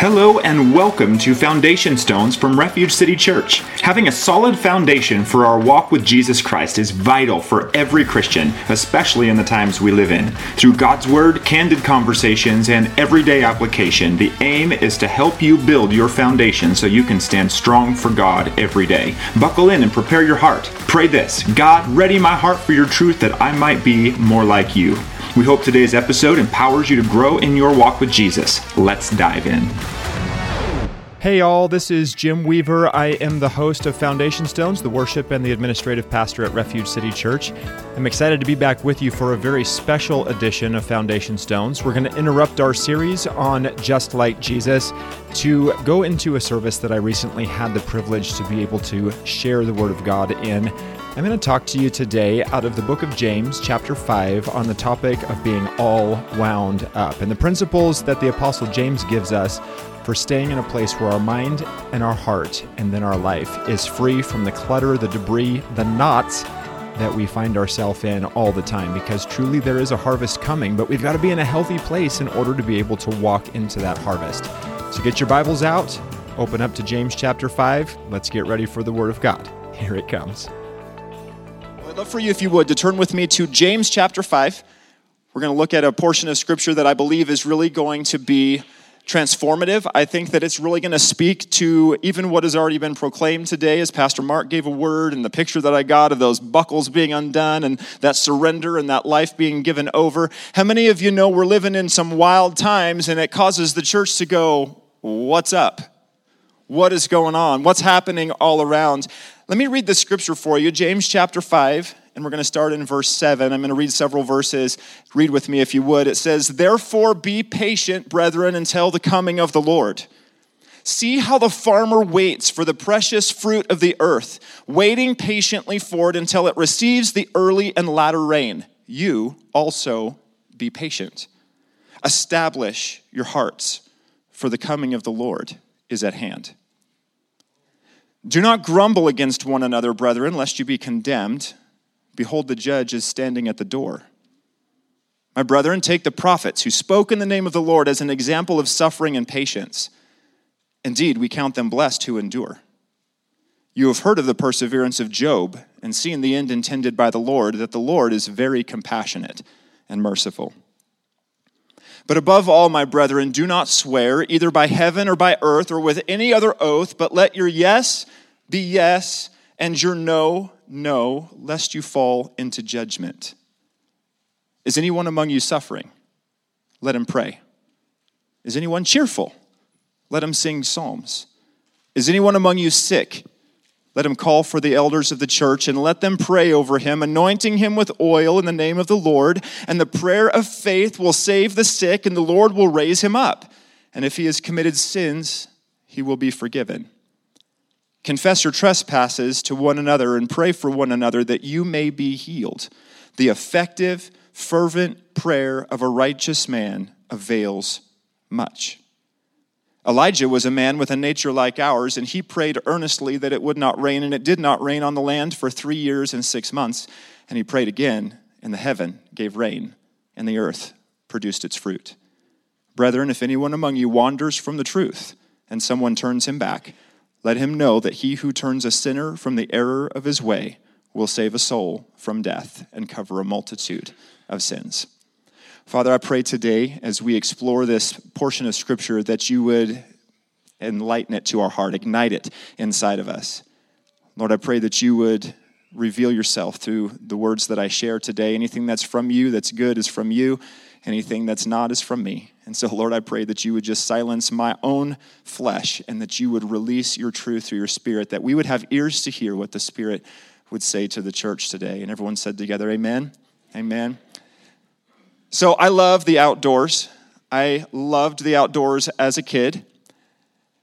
Hello and welcome to Foundation Stones from Refuge City Church. Having a solid foundation for our walk with Jesus Christ is vital for every Christian, especially in the times we live in. Through God's Word, candid conversations, and everyday application, the aim is to help you build your foundation so you can stand strong for God every day. Buckle in and prepare your heart. Pray this God, ready my heart for your truth that I might be more like you. We hope today's episode empowers you to grow in your walk with Jesus. Let's dive in. Hey, all, this is Jim Weaver. I am the host of Foundation Stones, the worship and the administrative pastor at Refuge City Church. I'm excited to be back with you for a very special edition of Foundation Stones. We're going to interrupt our series on Just Like Jesus to go into a service that I recently had the privilege to be able to share the Word of God in. I'm going to talk to you today out of the book of James, chapter 5, on the topic of being all wound up and the principles that the Apostle James gives us for staying in a place where our mind and our heart and then our life is free from the clutter, the debris, the knots that we find ourselves in all the time because truly there is a harvest coming, but we've got to be in a healthy place in order to be able to walk into that harvest. So get your Bibles out, open up to James chapter 5. Let's get ready for the Word of God. Here it comes. I'd love for you, if you would, to turn with me to James chapter 5. We're going to look at a portion of scripture that I believe is really going to be transformative. I think that it's really going to speak to even what has already been proclaimed today, as Pastor Mark gave a word, and the picture that I got of those buckles being undone and that surrender and that life being given over. How many of you know we're living in some wild times and it causes the church to go, What's up? What is going on? What's happening all around? Let me read the scripture for you, James chapter 5, and we're going to start in verse 7. I'm going to read several verses. Read with me if you would. It says, Therefore be patient, brethren, until the coming of the Lord. See how the farmer waits for the precious fruit of the earth, waiting patiently for it until it receives the early and latter rain. You also be patient. Establish your hearts, for the coming of the Lord is at hand. Do not grumble against one another, brethren, lest you be condemned. Behold, the judge is standing at the door. My brethren, take the prophets who spoke in the name of the Lord as an example of suffering and patience. Indeed, we count them blessed who endure. You have heard of the perseverance of Job and seen the end intended by the Lord, that the Lord is very compassionate and merciful. But above all, my brethren, do not swear either by heaven or by earth or with any other oath, but let your yes be yes and your no, no, lest you fall into judgment. Is anyone among you suffering? Let him pray. Is anyone cheerful? Let him sing psalms. Is anyone among you sick? Let him call for the elders of the church and let them pray over him, anointing him with oil in the name of the Lord. And the prayer of faith will save the sick, and the Lord will raise him up. And if he has committed sins, he will be forgiven. Confess your trespasses to one another and pray for one another that you may be healed. The effective, fervent prayer of a righteous man avails much. Elijah was a man with a nature like ours, and he prayed earnestly that it would not rain, and it did not rain on the land for three years and six months. And he prayed again, and the heaven gave rain, and the earth produced its fruit. Brethren, if anyone among you wanders from the truth, and someone turns him back, let him know that he who turns a sinner from the error of his way will save a soul from death and cover a multitude of sins. Father, I pray today as we explore this portion of Scripture that you would enlighten it to our heart, ignite it inside of us. Lord, I pray that you would reveal yourself through the words that I share today. Anything that's from you, that's good, is from you. Anything that's not is from me. And so, Lord, I pray that you would just silence my own flesh and that you would release your truth through your spirit, that we would have ears to hear what the Spirit would say to the church today. And everyone said together, Amen. Amen. So I love the outdoors. I loved the outdoors as a kid.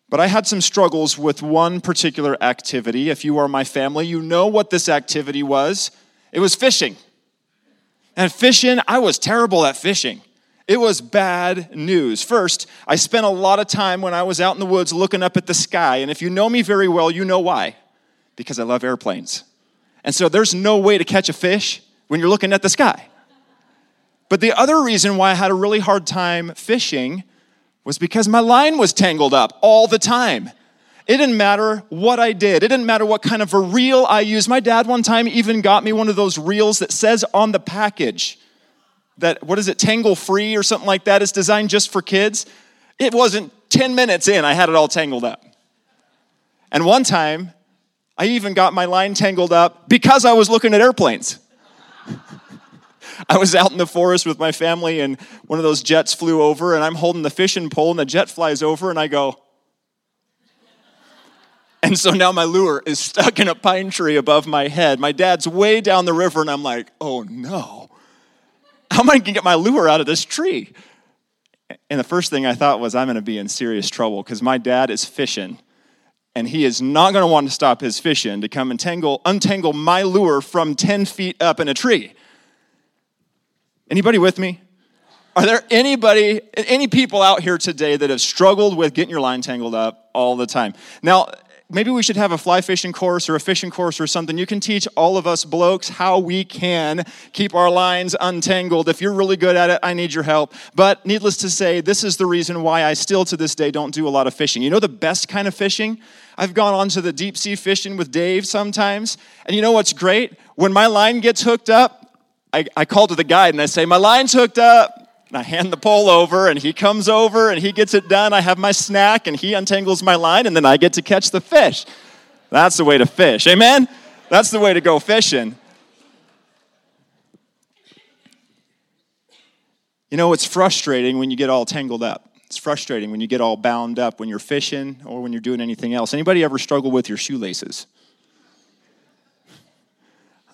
But I had some struggles with one particular activity. If you are my family, you know what this activity was. It was fishing. And fishing, I was terrible at fishing. It was bad news. First, I spent a lot of time when I was out in the woods looking up at the sky. And if you know me very well, you know why. Because I love airplanes. And so there's no way to catch a fish when you're looking at the sky. But the other reason why I had a really hard time fishing was because my line was tangled up all the time. It didn't matter what I did. It didn't matter what kind of a reel I used. My dad one time even got me one of those reels that says on the package that, what is it, tangle free or something like that. It's designed just for kids. It wasn't 10 minutes in, I had it all tangled up. And one time, I even got my line tangled up because I was looking at airplanes. I was out in the forest with my family, and one of those jets flew over, and I'm holding the fishing pole, and the jet flies over, and I go, and so now my lure is stuck in a pine tree above my head. My dad's way down the river, and I'm like, oh no. How am I to get my lure out of this tree? And the first thing I thought was, I'm to be in serious trouble because my dad is fishing, and he is not to want to stop his fishing to come and tangle, untangle my lure from 10 feet up in a tree. Anybody with me? Are there anybody, any people out here today that have struggled with getting your line tangled up all the time? Now, maybe we should have a fly fishing course or a fishing course or something. You can teach all of us blokes how we can keep our lines untangled. If you're really good at it, I need your help. But needless to say, this is the reason why I still to this day don't do a lot of fishing. You know the best kind of fishing? I've gone on to the deep sea fishing with Dave sometimes. And you know what's great? When my line gets hooked up, I, I call to the guide and I say, My line's hooked up. And I hand the pole over, and he comes over and he gets it done. I have my snack, and he untangles my line, and then I get to catch the fish. That's the way to fish. Amen? That's the way to go fishing. You know, it's frustrating when you get all tangled up. It's frustrating when you get all bound up when you're fishing or when you're doing anything else. Anybody ever struggle with your shoelaces?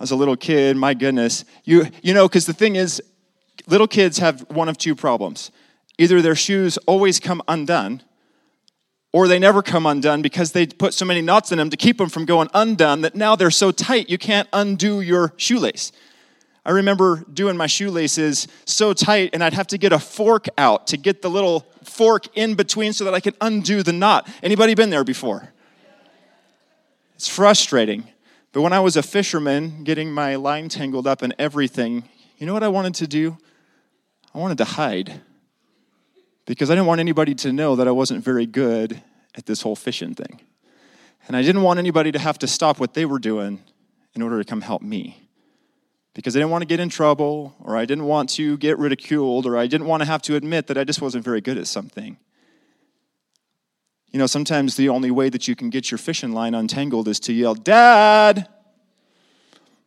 Was a little kid, my goodness. You, you know, because the thing is, little kids have one of two problems. Either their shoes always come undone, or they never come undone because they put so many knots in them to keep them from going undone that now they're so tight you can't undo your shoelace. I remember doing my shoelaces so tight, and I'd have to get a fork out to get the little fork in between so that I could undo the knot. Anybody been there before? It's frustrating. But when I was a fisherman, getting my line tangled up and everything, you know what I wanted to do? I wanted to hide because I didn't want anybody to know that I wasn't very good at this whole fishing thing. And I didn't want anybody to have to stop what they were doing in order to come help me. Because I didn't want to get in trouble, or I didn't want to get ridiculed, or I didn't want to have to admit that I just wasn't very good at something. You know, sometimes the only way that you can get your fishing line untangled is to yell, Dad,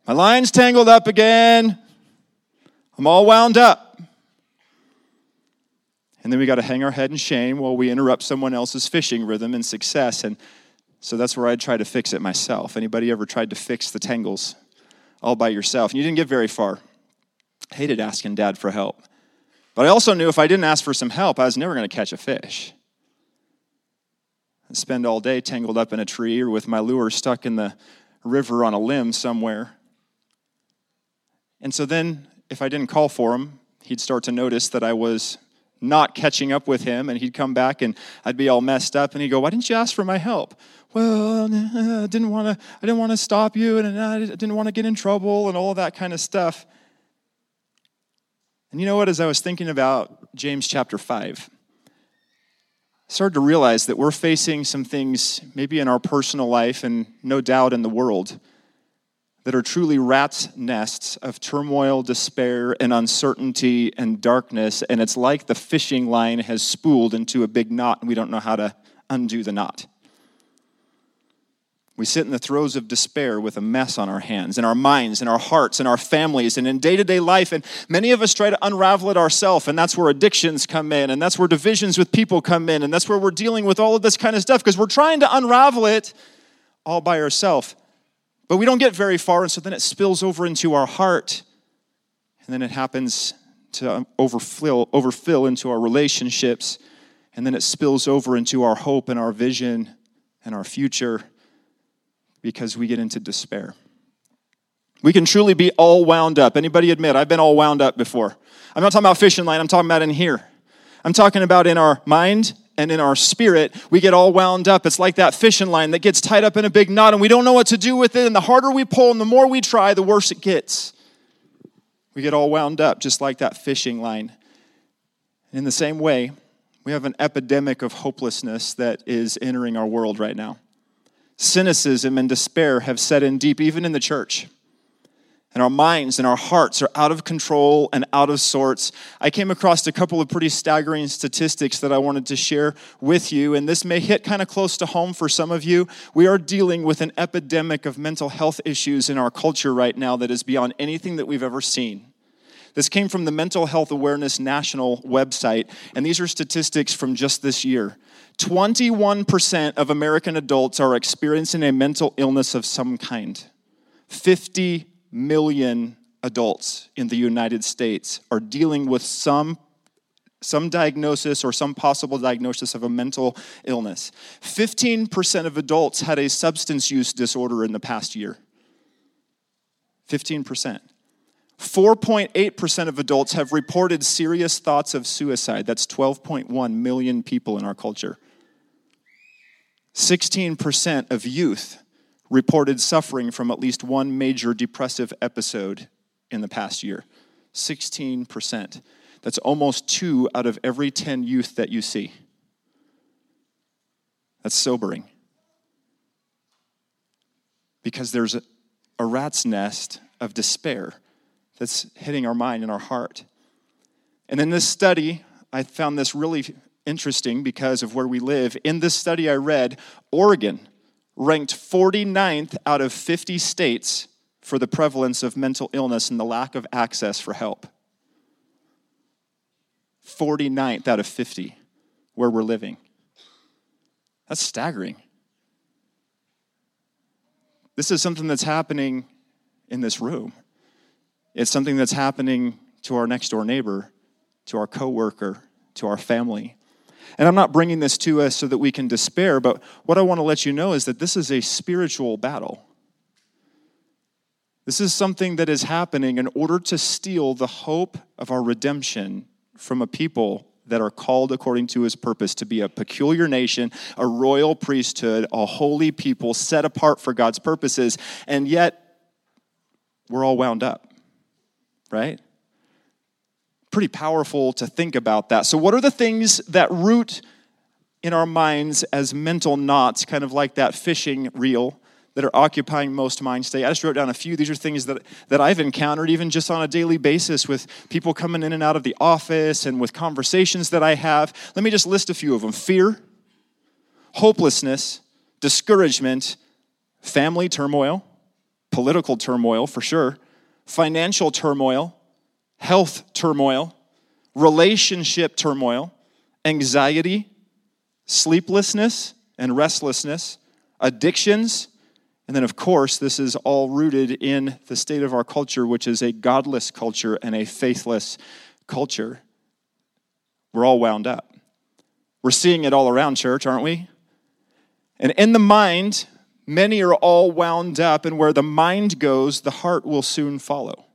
my line's tangled up again. I'm all wound up. And then we got to hang our head in shame while we interrupt someone else's fishing rhythm and success. And so that's where I try to fix it myself. Anybody ever tried to fix the tangles all by yourself? And you didn't get very far. I hated asking dad for help. But I also knew if I didn't ask for some help, I was never going to catch a fish. I'd spend all day tangled up in a tree or with my lure stuck in the river on a limb somewhere. And so then, if I didn't call for him, he'd start to notice that I was not catching up with him, and he'd come back and I'd be all messed up, and he'd go, "Why didn't you ask for my help?" Well, I didn't want to. I didn't want to stop you, and I didn't want to get in trouble, and all that kind of stuff. And you know what? As I was thinking about James chapter five, I started to realize that we're facing some things, maybe in our personal life, and no doubt in the world that are truly rat's nests of turmoil, despair, and uncertainty and darkness. And it's like the fishing line has spooled into a big knot and we don't know how to undo the knot. We sit in the throes of despair with a mess on our hands, in our minds, in our hearts, in our families, and in day to day life. And many of us try to unravel it ourselves, and that's where addictions come in, and that's where divisions with people come in, and that's where we're dealing with all of this kind of stuff because we're trying to unravel it all by ourselves. But we don't get very far, and so then it spills over into our heart. And then it happens to um, overfill, overfill into our relationships. And then it spills over into our hope and our vision and our future because we get into despair. We can truly be all wound up. Anybody admit I've been all wound up before? I'm not talking about fishing line, I'm talking about in here. I'm talking about in our mind and in our spirit, we get all wound up. It's like that fishing line that gets tied up in a big knot and we don't know what to do with it. And the harder we pull and the more we try, the worse it gets. We get all wound up, just like that fishing line. In the same way, We have an epidemic of hopelessness that is entering our world right now. Cynicism and despair have set in deep, even in the church and our minds and our hearts are out of control and out of sorts. I came across a couple of pretty staggering statistics that I wanted to share with you, and this may hit kind of close to home for some of you. We are dealing with an epidemic of mental health issues in our culture right now that is beyond anything that we've ever seen. This came from the Mental Health Awareness National website, and these are statistics from just this year. 21% of American adults are experiencing a mental illness of some kind. 50 million adults in the United States are dealing with some some diagnosis or some possible diagnosis of a mental illness. 15% of adults had a substance use disorder in the past year. 15%. 4.8% of adults have reported serious thoughts of suicide. That's 12.1 million people in our culture. 16% of youth reported suffering from at least one major depressive episode in the past year 16%. That's almost two out of every 10 youth that you see. That's sobering. Because there's a, a rat's nest of despair that's hitting our mind and our heart. And in this study, I found this really interesting because of where we live. In this study I read, Oregon ranked 49th out of 50 states for the prevalence of mental illness and the lack of access for help. 49th out of 50 where we're living. That's staggering. This is something that's happening in this room. It's something that's happening to our next door neighbor, to our coworker, to our family. And I'm not bringing this to us so that we can despair, but what I want to let you know is that this is a spiritual battle. This is something that is happening in order to steal the hope of our redemption from a people that are called according to his purpose to be a peculiar nation, a royal priesthood, a holy people set apart for God's purposes. And yet, we're all wound up, right? Pretty powerful to think about that. So, what are the things that root in our minds as mental knots, kind of like that fishing reel? That are occupying most minds today. I just wrote down a few. These are things that, that I've encountered even just on a daily basis with people coming in and out of the office and with conversations that I have. Let me just list a few of them fear, hopelessness, discouragement, family turmoil, political turmoil for sure, financial turmoil, health turmoil, relationship turmoil, anxiety, sleeplessness and restlessness, addictions, and then, of course, this is all rooted in the state of our culture, which is a godless culture and a faithless culture. We're all wound up. We're seeing it all around church, aren't we? And in the mind, many are all wound up, and where the mind goes, the heart will soon follow.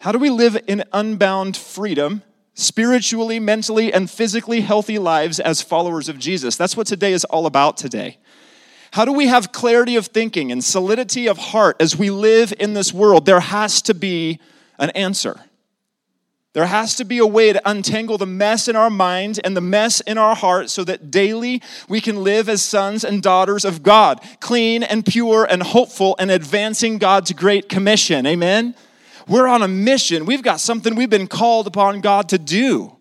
How do we live in unbound freedom, spiritually, mentally, and physically healthy lives as followers of Jesus? That's what today is all about today. How do we have clarity of thinking and solidity of heart as we live in this world? There has to be an answer. There has to be a way to untangle the mess in our mind and the mess in our heart so that daily we can live as sons and daughters of God, clean and pure and hopeful and advancing God's great commission. Amen? We're on a mission. We've got something we've been called upon God to do.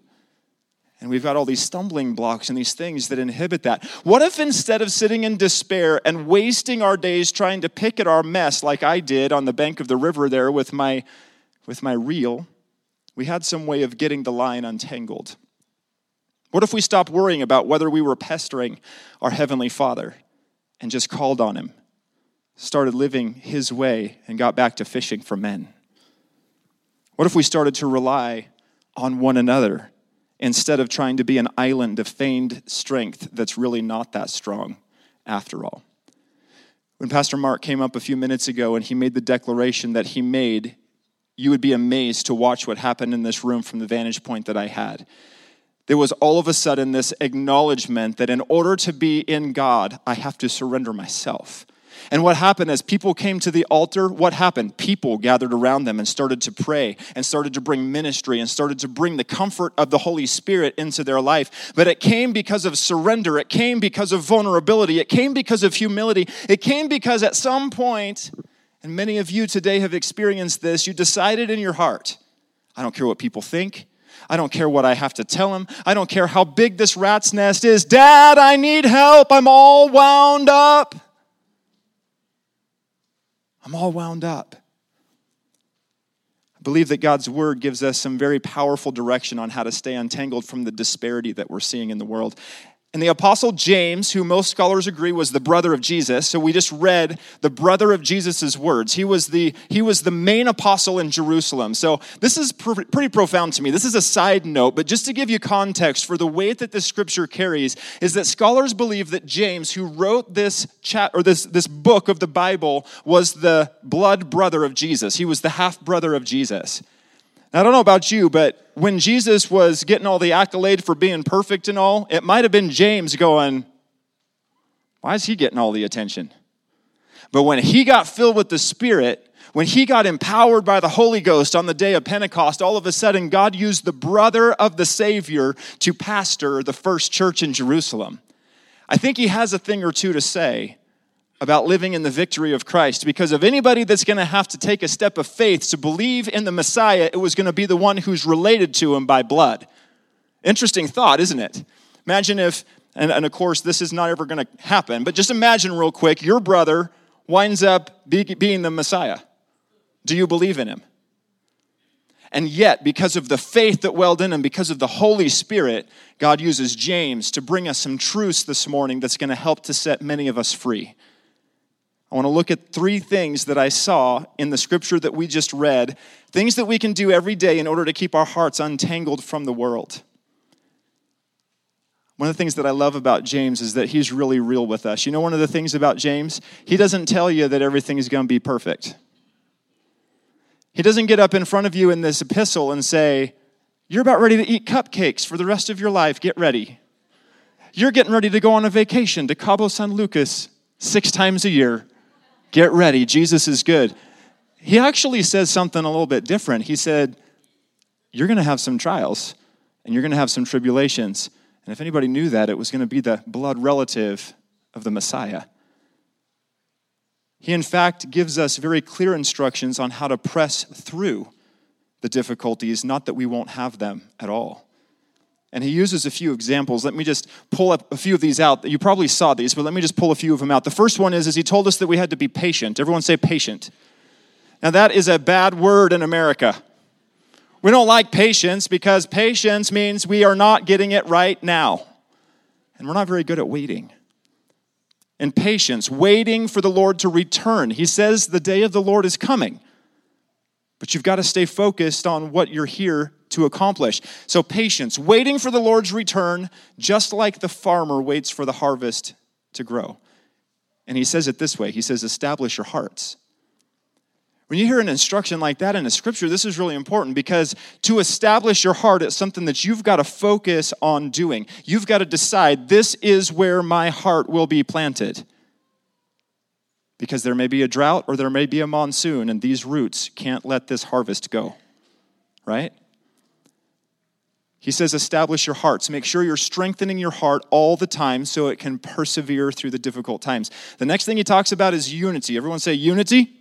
And we've got all these stumbling blocks and these things that inhibit that. What if instead of sitting in despair and wasting our days trying to pick at our mess like I did on the bank of the river there with my, with my reel, we had some way of getting the line untangled? What if we stopped worrying about whether we were pestering our Heavenly Father and just called on Him, started living His way, and got back to fishing for men? What if we started to rely on one another instead of trying to be an island of feigned strength that's really not that strong after all? When Pastor Mark came up a few minutes ago and he made the declaration that he made, you would be amazed to watch what happened in this room from the vantage point that I had. There was all of a sudden this acknowledgement that in order to be in God, I have to surrender myself. And what happened as people came to the altar, what happened? People gathered around them and started to pray and started to bring ministry and started to bring the comfort of the Holy Spirit into their life. But it came because of surrender, it came because of vulnerability, it came because of humility, it came because at some point, and many of you today have experienced this, you decided in your heart, I don't care what people think. I don't care what I have to tell them. I don't care how big this rat's nest is. Dad, I need help. I'm all wound up. I'm all wound up. I believe that God's word gives us some very powerful direction on how to stay untangled from the disparity that we're seeing in the world. And the apostle James, who most scholars agree was the brother of Jesus, so we just read the brother of Jesus' words. He was the, he was the main apostle in Jerusalem. So this is pr- pretty profound to me. This is a side note, but just to give you context for the weight that this scripture carries, is that scholars believe that James, who wrote this chat or this, this book of the Bible, was the blood brother of Jesus. He was the half brother of Jesus. I don't know about you, but when Jesus was getting all the accolade for being perfect and all, it might have been James going, Why is he getting all the attention? But when he got filled with the Spirit, when he got empowered by the Holy Ghost on the day of Pentecost, all of a sudden God used the brother of the Savior to pastor the first church in Jerusalem. I think he has a thing or two to say about living in the victory of Christ. Because of anybody that's going to have to take a step of faith to believe in the Messiah, it was going to be the one who's related to him by blood. Interesting thought, isn't it? Imagine if, and, and of course, this is not ever going to happen, but just imagine real quick your brother winds up be, being the Messiah. Do you believe in him? And yet, because of the faith that welled in him, because of the Holy Spirit, God uses James to bring us some truths this morning that's going to help to set many of us free. I want to look at three things that I saw in the scripture that we just read, things that we can do every day in order to keep our hearts untangled from the world. One of the things that I love about James is that he's really real with us. You know, one of the things about James, he doesn't tell you that everything is going to be perfect. He doesn't get up in front of you in this epistle and say, You're about ready to eat cupcakes for the rest of your life. Get ready. You're getting ready to go on a vacation to Cabo San Lucas six times a year. Get ready, Jesus is good. He actually says something a little bit different. He said, You're going to have some trials and you're going to have some tribulations. And if anybody knew that, it was going to be the blood relative of the Messiah. He, in fact, gives us very clear instructions on how to press through the difficulties, not that we won't have them at all. And he uses a few examples. Let me just pull up a few of these out. You probably saw these, but let me just pull a few of them out. The first one is, is he told us that we had to be patient. Everyone say patient. Now, that is a bad word in America. We don't like patience because patience means we are not getting it right now. And we're not very good at waiting. And patience, waiting for the Lord to return. He says the day of the Lord is coming. But you've got to stay focused on what you're here to accomplish. So, patience, waiting for the Lord's return, just like the farmer waits for the harvest to grow. And he says it this way He says, establish your hearts. When you hear an instruction like that in a scripture, this is really important because to establish your heart, it's something that you've got to focus on doing. You've got to decide, this is where my heart will be planted. Because there may be a drought or there may be a monsoon, and these roots can't let this harvest go. Right? He says, establish your hearts. Make sure you're strengthening your heart all the time so it can persevere through the difficult times. The next thing he talks about is unity. Everyone say unity.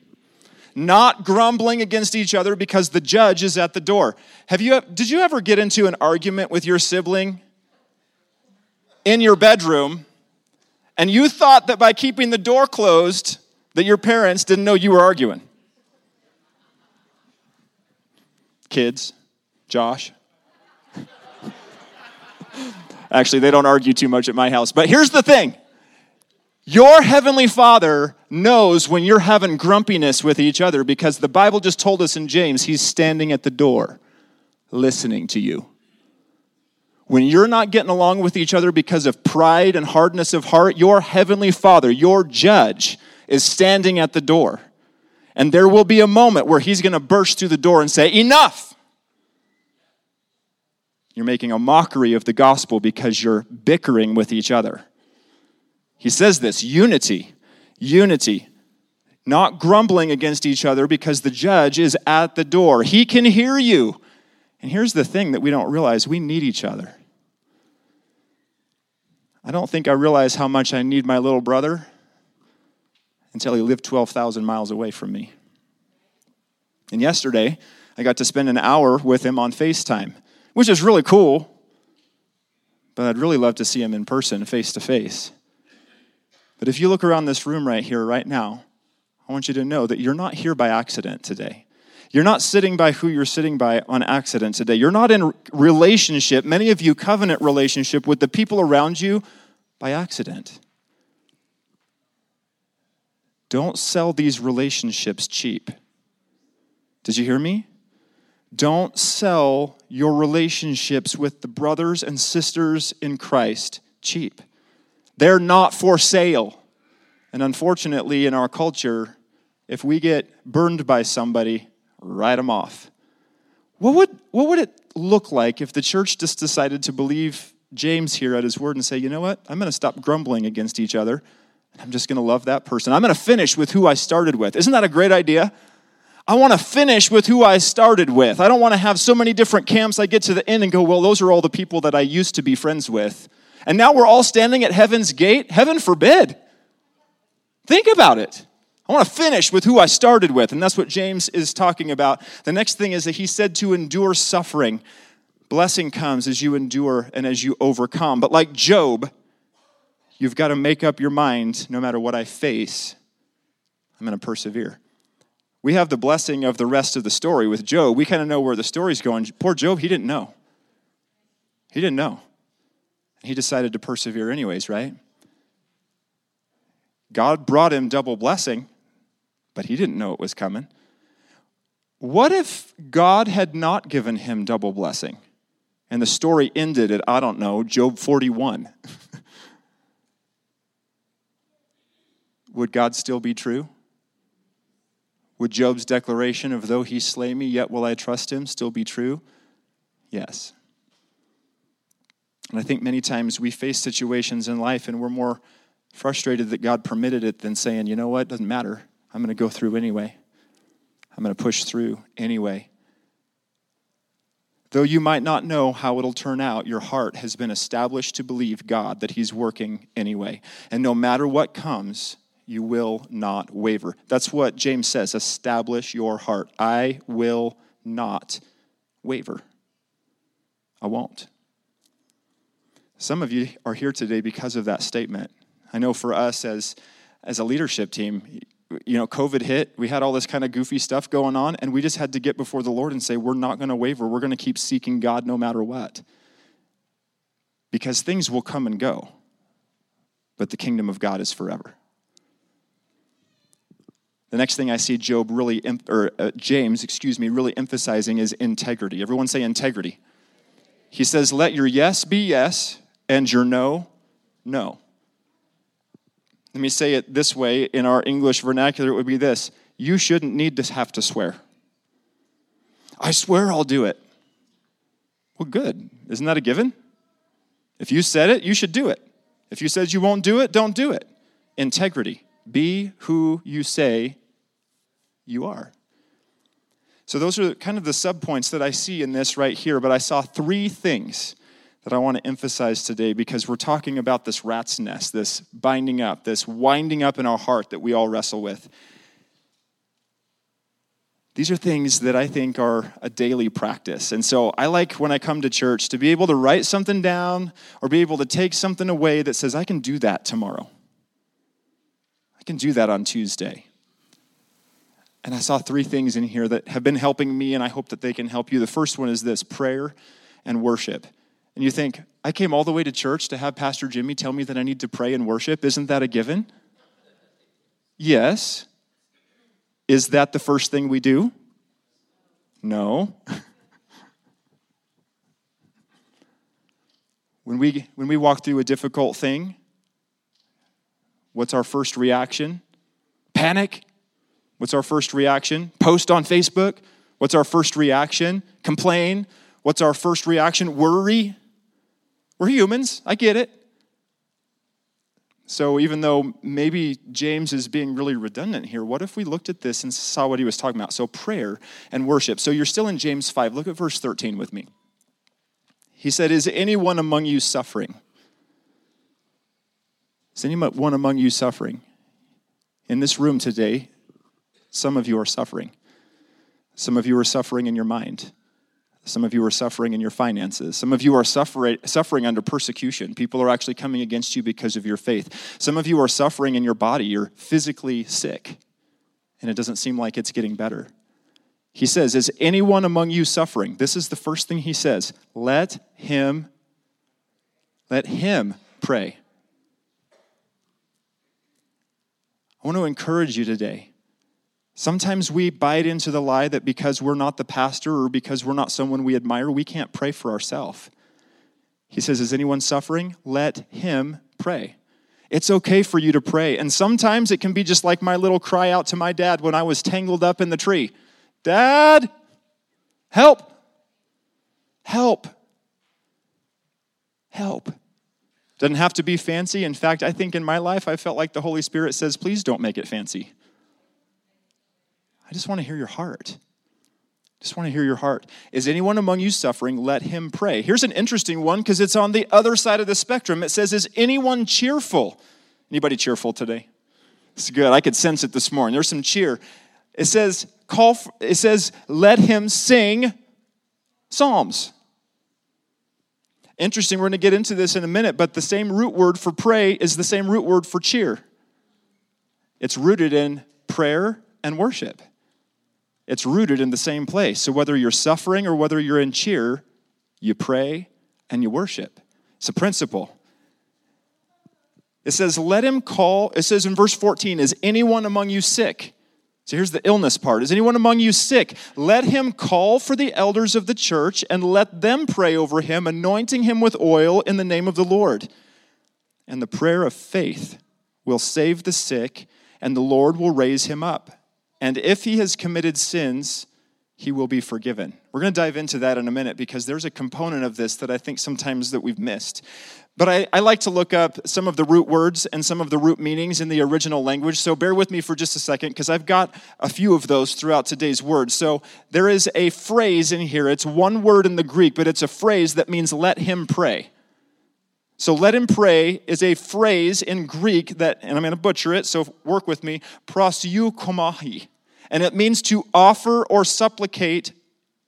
Not grumbling against each other because the judge is at the door. Have you, did you ever get into an argument with your sibling in your bedroom and you thought that by keeping the door closed that your parents didn't know you were arguing? Kids, Josh, Actually, they don't argue too much at my house. But here's the thing your heavenly Father knows when you're having grumpiness with each other because the Bible just told us in James, He's standing at the door listening to you. When you're not getting along with each other because of pride and hardness of heart, your heavenly Father, your judge, is standing at the door. And there will be a moment where He's going to burst through the door and say, Enough! You're making a mockery of the gospel because you're bickering with each other. He says this unity. Unity. Not grumbling against each other because the judge is at the door. He can hear you. And here's the thing that we don't realize we need each other. I don't think I realize how much I need my little brother until he lived 12,000 miles away from me. And yesterday, I got to spend an hour with him on FaceTime, which is really cool, but I'd really love to see him in person, face to face. But if you look around this room right here, right now, I want you to know that you're not here by accident today. You're not sitting by who you're sitting by on accident today. You're not in relationship, many of you covenant relationship with the people around you by accident. Don't sell these relationships cheap. Did you hear me? Don't sell your relationships with the brothers and sisters in Christ cheap. They're not for sale. And unfortunately, in our culture, if we get burned by somebody, write them off. What would, what would it look like if the church just decided to believe James here at his word and say, you know what? I'm going to stop grumbling against each other. I'm just going to love that person. I'm going to finish with who I started with. Isn't that a great idea? I want to finish with who I started with. I don't want to have so many different camps. I get to the end and go, well, those are all the people that I used to be friends with. And now we're all standing at heaven's gate. Heaven forbid. Think about it. I want to finish with who I started with. And that's what James is talking about. The next thing is that he said to endure suffering. Blessing comes as you endure and as you overcome. But like Job, you've got to make up your mind no matter what I face, I'm going to persevere. We have the blessing of the rest of the story with Job. We kind of know where the story's going. Poor Job, he didn't know. He didn't know. He decided to persevere anyways, right? God brought him double blessing, but he didn't know it was coming. What if God had not given him double blessing? And the story ended at, I don't know, Job 41. Would God still be true? Would Job's declaration of, though he slay me, yet will I trust him, still be true? Yes. And I think many times we face situations in life and we're more frustrated that God permitted it than saying, you know what, doesn't matter. I'm going to go through anyway. I'm going to push through anyway. Though you might not know how it'll turn out, your heart has been established to believe God that He's working anyway. And no matter what comes, you will not waver. That's what James says establish your heart. I will not waver. I won't. Some of you are here today because of that statement. I know for us as, as a leadership team, you know, COVID hit, we had all this kind of goofy stuff going on, and we just had to get before the Lord and say, We're not going to waver. We're going to keep seeking God no matter what. Because things will come and go, but the kingdom of God is forever. The next thing I see Job really, or uh, James, excuse me, really emphasizing is integrity. Everyone say integrity. He says, Let your yes be yes and your no, no. Let me say it this way in our English vernacular, it would be this you shouldn't need to have to swear. I swear I'll do it. Well, good. Isn't that a given? If you said it, you should do it. If you said you won't do it, don't do it. Integrity. Be who you say you are. So, those are kind of the subpoints that I see in this right here, but I saw three things that I want to emphasize today because we're talking about this rat's nest, this binding up, this winding up in our heart that we all wrestle with. These are things that I think are a daily practice. And so I like when I come to church to be able to write something down or be able to take something away that says, I can do that tomorrow. I can do that on Tuesday. And I saw three things in here that have been helping me, and I hope that they can help you. The first one is this prayer and worship and you think, I came all the way to church to have Pastor Jimmy tell me that I need to pray and worship. Isn't that a given? Yes. Is that the first thing we do? No. when, we, when we walk through a difficult thing, what's our first reaction? Panic. What's our first reaction? Post on Facebook. What's our first reaction? Complain. What's our first reaction? Worry. We're humans. I get it. So, even though maybe James is being really redundant here, what if we looked at this and saw what he was talking about? So, prayer and worship. So, you're still in James 5. Look at verse 13 with me. He said, Is anyone among you suffering? Is anyone among you suffering? In this room today, some of you are suffering. Some of you are suffering in your mind. Some of you are suffering in your finances. Some of you are suffering, suffering under persecution. People are actually coming against you because of your faith. Some of you are suffering in your body. You're physically sick, and it doesn't seem like it's getting better. He says, Is anyone among you suffering? This is the first thing he says. Let him, let him pray. I want to encourage you today Sometimes we bite into the lie that because we're not the pastor or because we're not someone we admire, we can't pray for ourselves. He says, Is anyone suffering? Let him pray. It's okay for you to pray. And sometimes it can be just like my little cry out to my dad when I was tangled up in the tree Dad, help! Help! Help. Doesn't have to be fancy. In fact, I think in my life, I felt like the Holy Spirit says, Please don't make it fancy. I just want to hear your heart. Just want to hear your heart. Is anyone among you suffering? Let him pray. Here's an interesting one because it's on the other side of the spectrum. It says, Is anyone cheerful? Anybody cheerful today? It's good. I could sense it this morning. There's some cheer. It says, call for, it says, let him sing psalms. Interesting, we're going to get into this in a minute, but the same root word for pray is the same root word for cheer. It's rooted in prayer and worship. It's rooted in the same place. So whether you're suffering or whether you're in cheer, you pray and you worship. It's a principle. It says, Let him call, it says in verse 14, Is anyone among you sick? So here's the illness part. Is anyone among you sick? Let him call for the elders of the church and let them pray over him, anointing him with oil in the name of the Lord. And the prayer of faith will save the sick, and the Lord will raise him up. And if he has committed sins, he will be forgiven. We're going to dive into that in a minute because there's a component of this that I think sometimes that we've missed. But I, I, like to look up some of the root words and some of the root meanings in the original language. So bear with me for just a second because I've got a few of those throughout today's words. So there is a phrase in here. It's one word in the Greek, but it's a phrase that means let him pray. So let him pray is a phrase in Greek that, and I'm going to butcher it, so work with me, proseuchomai. And it means to offer or supplicate,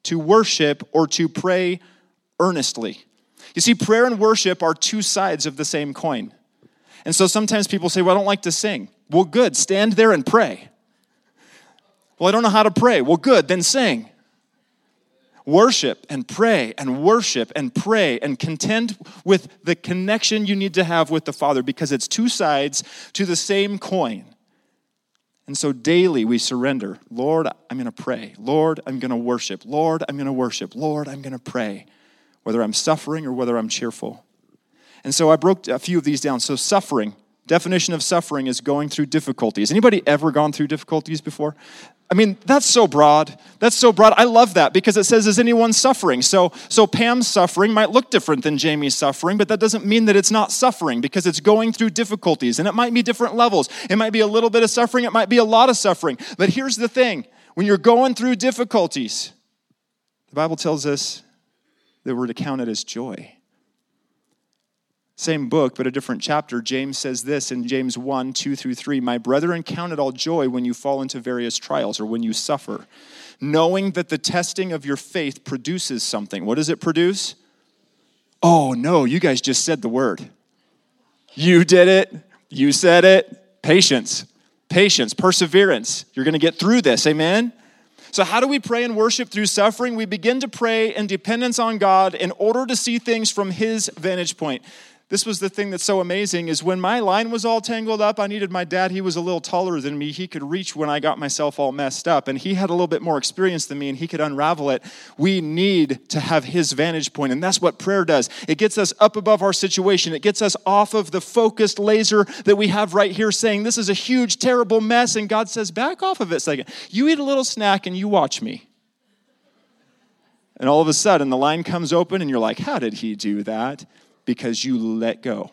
to worship, or to pray earnestly. You see, prayer and worship are two sides of the same coin. And so sometimes people say, Well, I don't like to sing. Well, good, stand there and pray. Well, I don't know how to pray. Well, good, then sing worship and pray and worship and pray and contend with the connection you need to have with the Father because it's two sides to the same coin. And so daily we surrender. Lord, I'm going to pray. Lord, I'm going to worship. Lord, I'm going to worship. Lord, I'm going to pray, whether I'm suffering or whether I'm cheerful. And so I broke a few of these down. So suffering, definition of suffering is going through difficulties. Anybody ever gone through difficulties before? I mean, that's so broad. That's so broad. I love that because it says, is anyone suffering? So, so Pam's suffering might look different than Jamie's suffering, but that doesn't mean that it's not suffering because it's going through difficulties. And it might be different levels. It might be a little bit of suffering, it might be a lot of suffering. But here's the thing when you're going through difficulties, the Bible tells us that we're to count it as joy. Same book, but a different chapter. James says this in James 1 2 through 3 My brethren, count it all joy when you fall into various trials or when you suffer, knowing that the testing of your faith produces something. What does it produce? Oh, no, you guys just said the word. You did it. You said it. Patience, patience, perseverance. You're going to get through this. Amen? So, how do we pray and worship through suffering? We begin to pray in dependence on God in order to see things from His vantage point this was the thing that's so amazing is when my line was all tangled up i needed my dad he was a little taller than me he could reach when i got myself all messed up. And he had a little bit more experience than me and he could unravel it. We need to have his vantage point and that's what prayer does. It gets us up above our situation. It gets us off of the focused laser that we have right here saying this is a huge terrible mess. And god says back off of it second. You eat a little snack and you watch me. And all of a sudden the line comes open and you're like how did he do that because you let go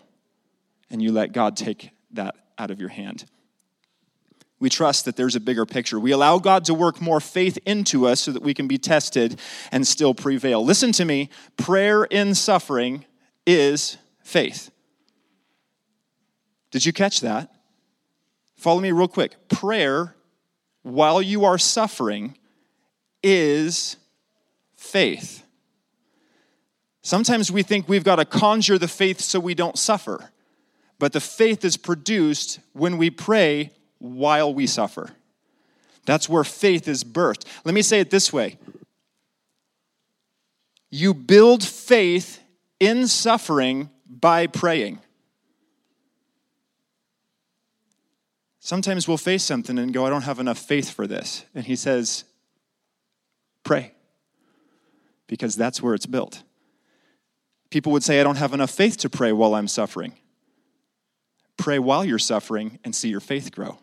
and you let God take that out of your hand. We trust that there's a bigger picture. We allow God to work more faith into us so that we can be tested and still prevail. Listen to me prayer in suffering is faith. Did you catch that? Follow me real quick. Prayer while you are suffering is faith. Sometimes we think we've got to conjure the faith so we don't suffer, but the faith is produced when we pray while we suffer. That's where faith is birthed. Let me say it this way you build faith in suffering by praying. Sometimes we'll face something and go, I don't have enough faith for this. And he says, Pray, because that's where it's built. People would say, I don't have enough faith to pray while I'm suffering. Pray while you're suffering and see your faith grow.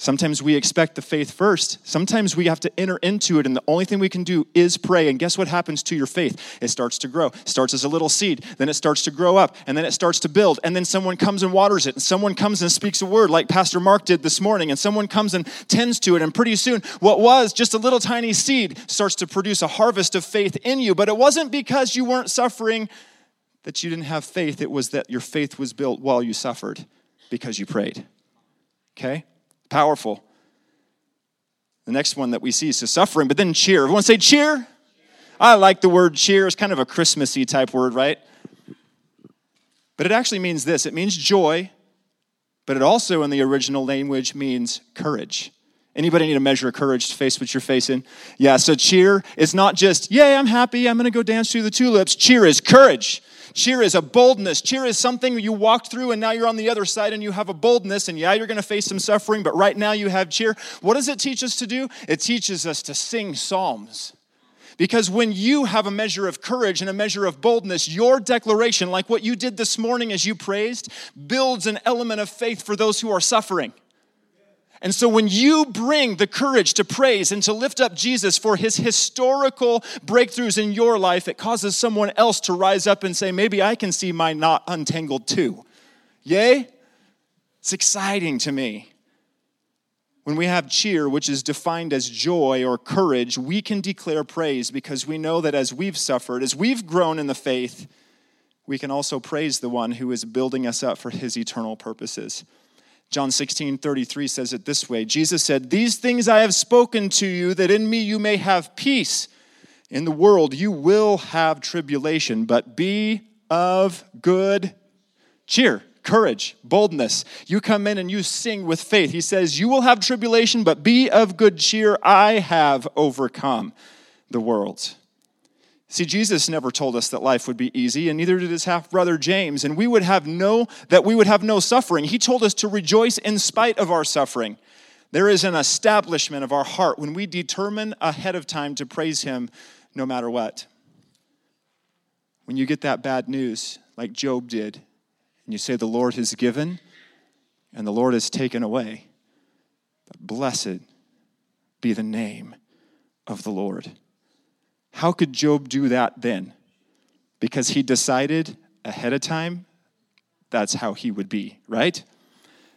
Sometimes we expect the faith first. Sometimes we have to enter into it, and the only thing we can do is pray. And guess what happens to your faith? It starts to grow. It starts as a little seed, then it starts to grow up, and then it starts to build. And then someone comes and waters it, and someone comes and speaks a word, like Pastor Mark did this morning, and someone comes and tends to it. And pretty soon, what was just a little tiny seed starts to produce a harvest of faith in you. But it wasn't because you weren't suffering that you didn't have faith, it was that your faith was built while you suffered because you prayed. Okay? Powerful. The next one that we see is the suffering, but then cheer. Everyone say cheer. I like the word cheer. It's kind of a Christmassy type word, right? But it actually means this it means joy, but it also in the original language means courage. Anybody need a measure of courage to face what you're facing? Yeah, so cheer is not just, yay, I'm happy, I'm gonna go dance through the tulips. Cheer is courage. Cheer is a boldness. Cheer is something you walked through and now you're on the other side and you have a boldness. And yeah, you're going to face some suffering, but right now you have cheer. What does it teach us to do? It teaches us to sing psalms. Because when you have a measure of courage and a measure of boldness, your declaration, like what you did this morning as you praised, builds an element of faith for those who are suffering. And so when you bring the courage to praise and to lift up Jesus for his historical breakthroughs in your life, it causes someone else to rise up and say, maybe I can see my knot untangled too. Yay? It's exciting to me. When we have cheer, which is defined as joy or courage, we can declare praise because we know that as we've suffered, as we've grown in the faith, we can also praise the one who is building us up for his eternal purposes. John 16, 33 says it this way Jesus said, These things I have spoken to you, that in me you may have peace. In the world you will have tribulation, but be of good cheer, courage, boldness. You come in and you sing with faith. He says, You will have tribulation, but be of good cheer. I have overcome the world. See, Jesus never told us that life would be easy, and neither did his half brother James, and we would have no that we would have no suffering. He told us to rejoice in spite of our suffering. There is an establishment of our heart when we determine ahead of time to praise him no matter what. When you get that bad news, like Job did, and you say, The Lord has given and the Lord has taken away, blessed be the name of the Lord. How could Job do that then? Because he decided ahead of time that's how he would be, right?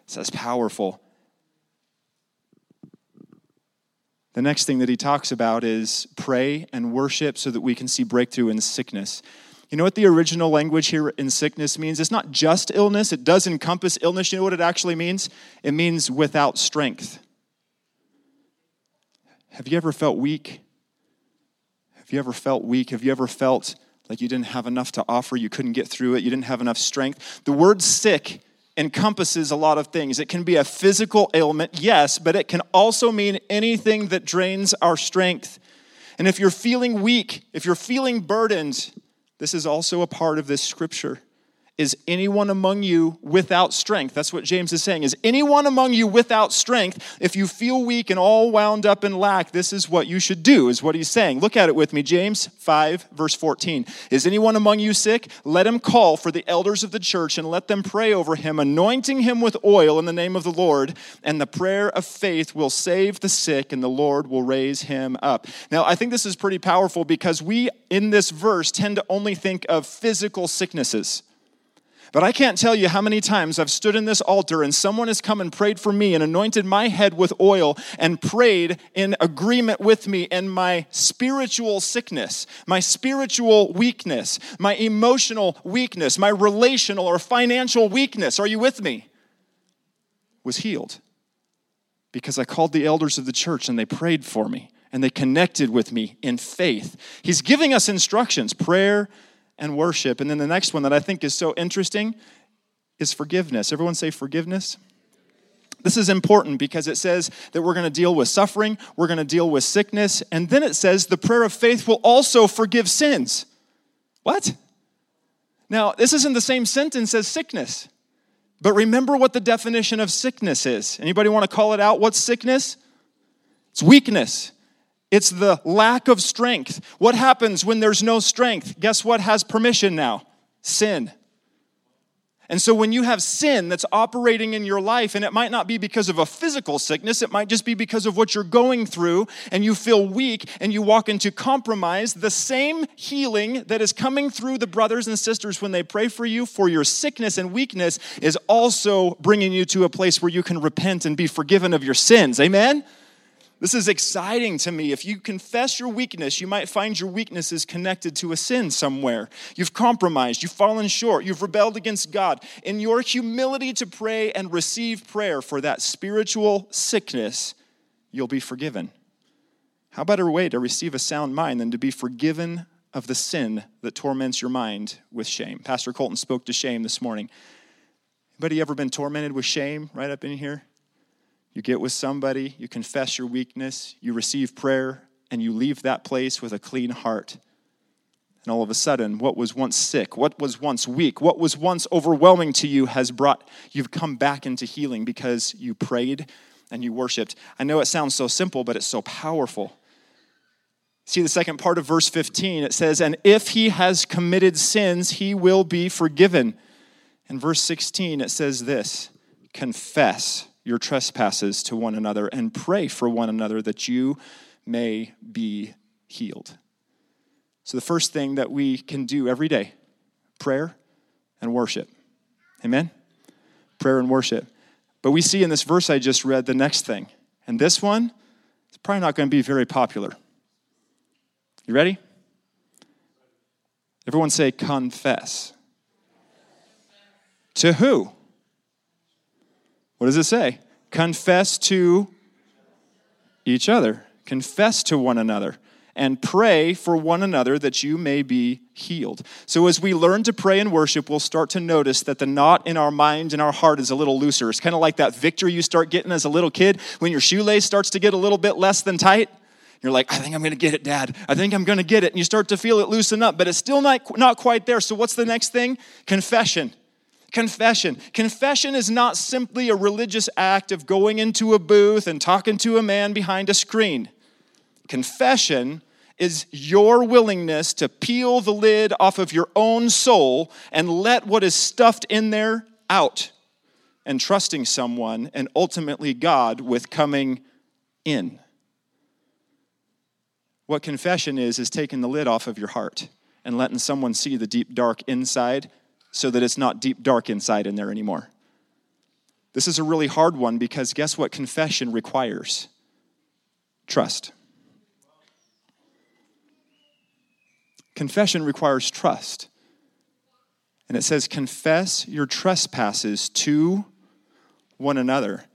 So that's powerful. The next thing that he talks about is pray and worship so that we can see breakthrough in sickness. You know what the original language here in sickness means? It's not just illness, it does encompass illness. You know what it actually means? It means without strength. Have you ever felt weak? You ever felt weak? Have you ever felt like you didn't have enough to offer? You couldn't get through it? You didn't have enough strength? The word sick encompasses a lot of things. It can be a physical ailment, yes, but it can also mean anything that drains our strength. And if you're feeling weak, if you're feeling burdened, this is also a part of this scripture. Is anyone among you without strength? That's what James is saying. Is anyone among you without strength? If you feel weak and all wound up in lack, this is what you should do, is what he's saying. Look at it with me. James 5, verse 14. Is anyone among you sick? Let him call for the elders of the church and let them pray over him, anointing him with oil in the name of the Lord. And the prayer of faith will save the sick, and the Lord will raise him up. Now, I think this is pretty powerful because we, in this verse, tend to only think of physical sicknesses. But I can't tell you how many times I've stood in this altar and someone has come and prayed for me and anointed my head with oil and prayed in agreement with me in my spiritual sickness, my spiritual weakness, my emotional weakness, my relational or financial weakness. Are you with me? Was healed because I called the elders of the church and they prayed for me and they connected with me in faith. He's giving us instructions prayer and worship. And then the next one that I think is so interesting is forgiveness. Everyone say forgiveness. This is important because it says that we're going to deal with suffering, we're going to deal with sickness, and then it says the prayer of faith will also forgive sins. What? Now, this isn't the same sentence as sickness. But remember what the definition of sickness is. Anybody want to call it out? What's sickness? It's weakness. It's the lack of strength. What happens when there's no strength? Guess what has permission now? Sin. And so when you have sin that's operating in your life, and it might not be because of a physical sickness, it might just be because of what you're going through, and you feel weak and you walk into compromise, the same healing that is coming through the brothers and sisters when they pray for you for your sickness and weakness is also bringing you to a place where you can repent and be forgiven of your sins. Amen? This is exciting to me. If you confess your weakness, you might find your weakness is connected to a sin somewhere. You've compromised, you've fallen short, you've rebelled against God. In your humility to pray and receive prayer for that spiritual sickness, you'll be forgiven. How better way to receive a sound mind than to be forgiven of the sin that torments your mind with shame? Pastor Colton spoke to shame this morning. Anybody ever been tormented with shame right up in here? You get with somebody, you confess your weakness, you receive prayer, and you leave that place with a clean heart. And all of a sudden, what was once sick, what was once weak, what was once overwhelming to you has brought, you've come back into healing because you prayed and you worshiped. I know it sounds so simple, but it's so powerful. See the second part of verse 15, it says, And if he has committed sins, he will be forgiven. In verse 16, it says this confess your trespasses to one another and pray for one another that you may be healed. So, the first thing that we can do every day prayer and worship. Amen? Prayer and worship. But we see in this verse I just read the next thing. And this one is probably not going to be very popular. You ready? Everyone say confess. To who? What does it say? Confess to each other, confess to one another, and pray for one another that you may be healed. So, as we learn to pray and worship, we'll start to notice that the knot in our mind and our heart is a little looser. It's kind of like that victory you start getting as a little kid when your shoelace starts to get a little bit less than tight. You're like, I think I'm to get it, Dad. I think I'm to get it. And you start to feel it loosen up, but it's still not, not quite there. So, what's the next thing? Confession. Confession. Confession is not simply a religious act of going into a booth and talking to a man behind a screen. Confession is your willingness to peel the lid off of your own soul and let what is stuffed in there out and trusting someone and ultimately God with coming in. What confession is, is taking the lid off of your heart and letting someone see the deep, dark inside so that it's not deep, dark inside in there anymore. This is a really hard one because guess what confession requires? Trust. Confession requires trust. And it says, confess your trespasses to one another.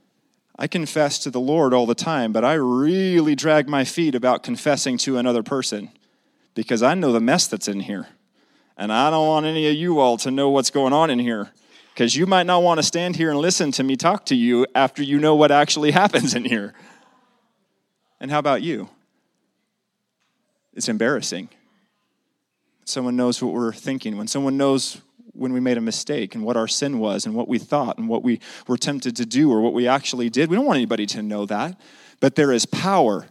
I confess to the Lord all the time, but I really drag my feet about confessing to another person because I know the mess that's in here. And I don't want any of you all to know what's going on in here because you might not want to stand here and listen to me talk to you after you know what actually happens in here. And how about you? It's embarrassing. Someone knows what we're thinking, when someone knows when we made a mistake and what our sin was and what we thought and what we were tempted to do or what we actually did. We don't want anybody to know that. But there is power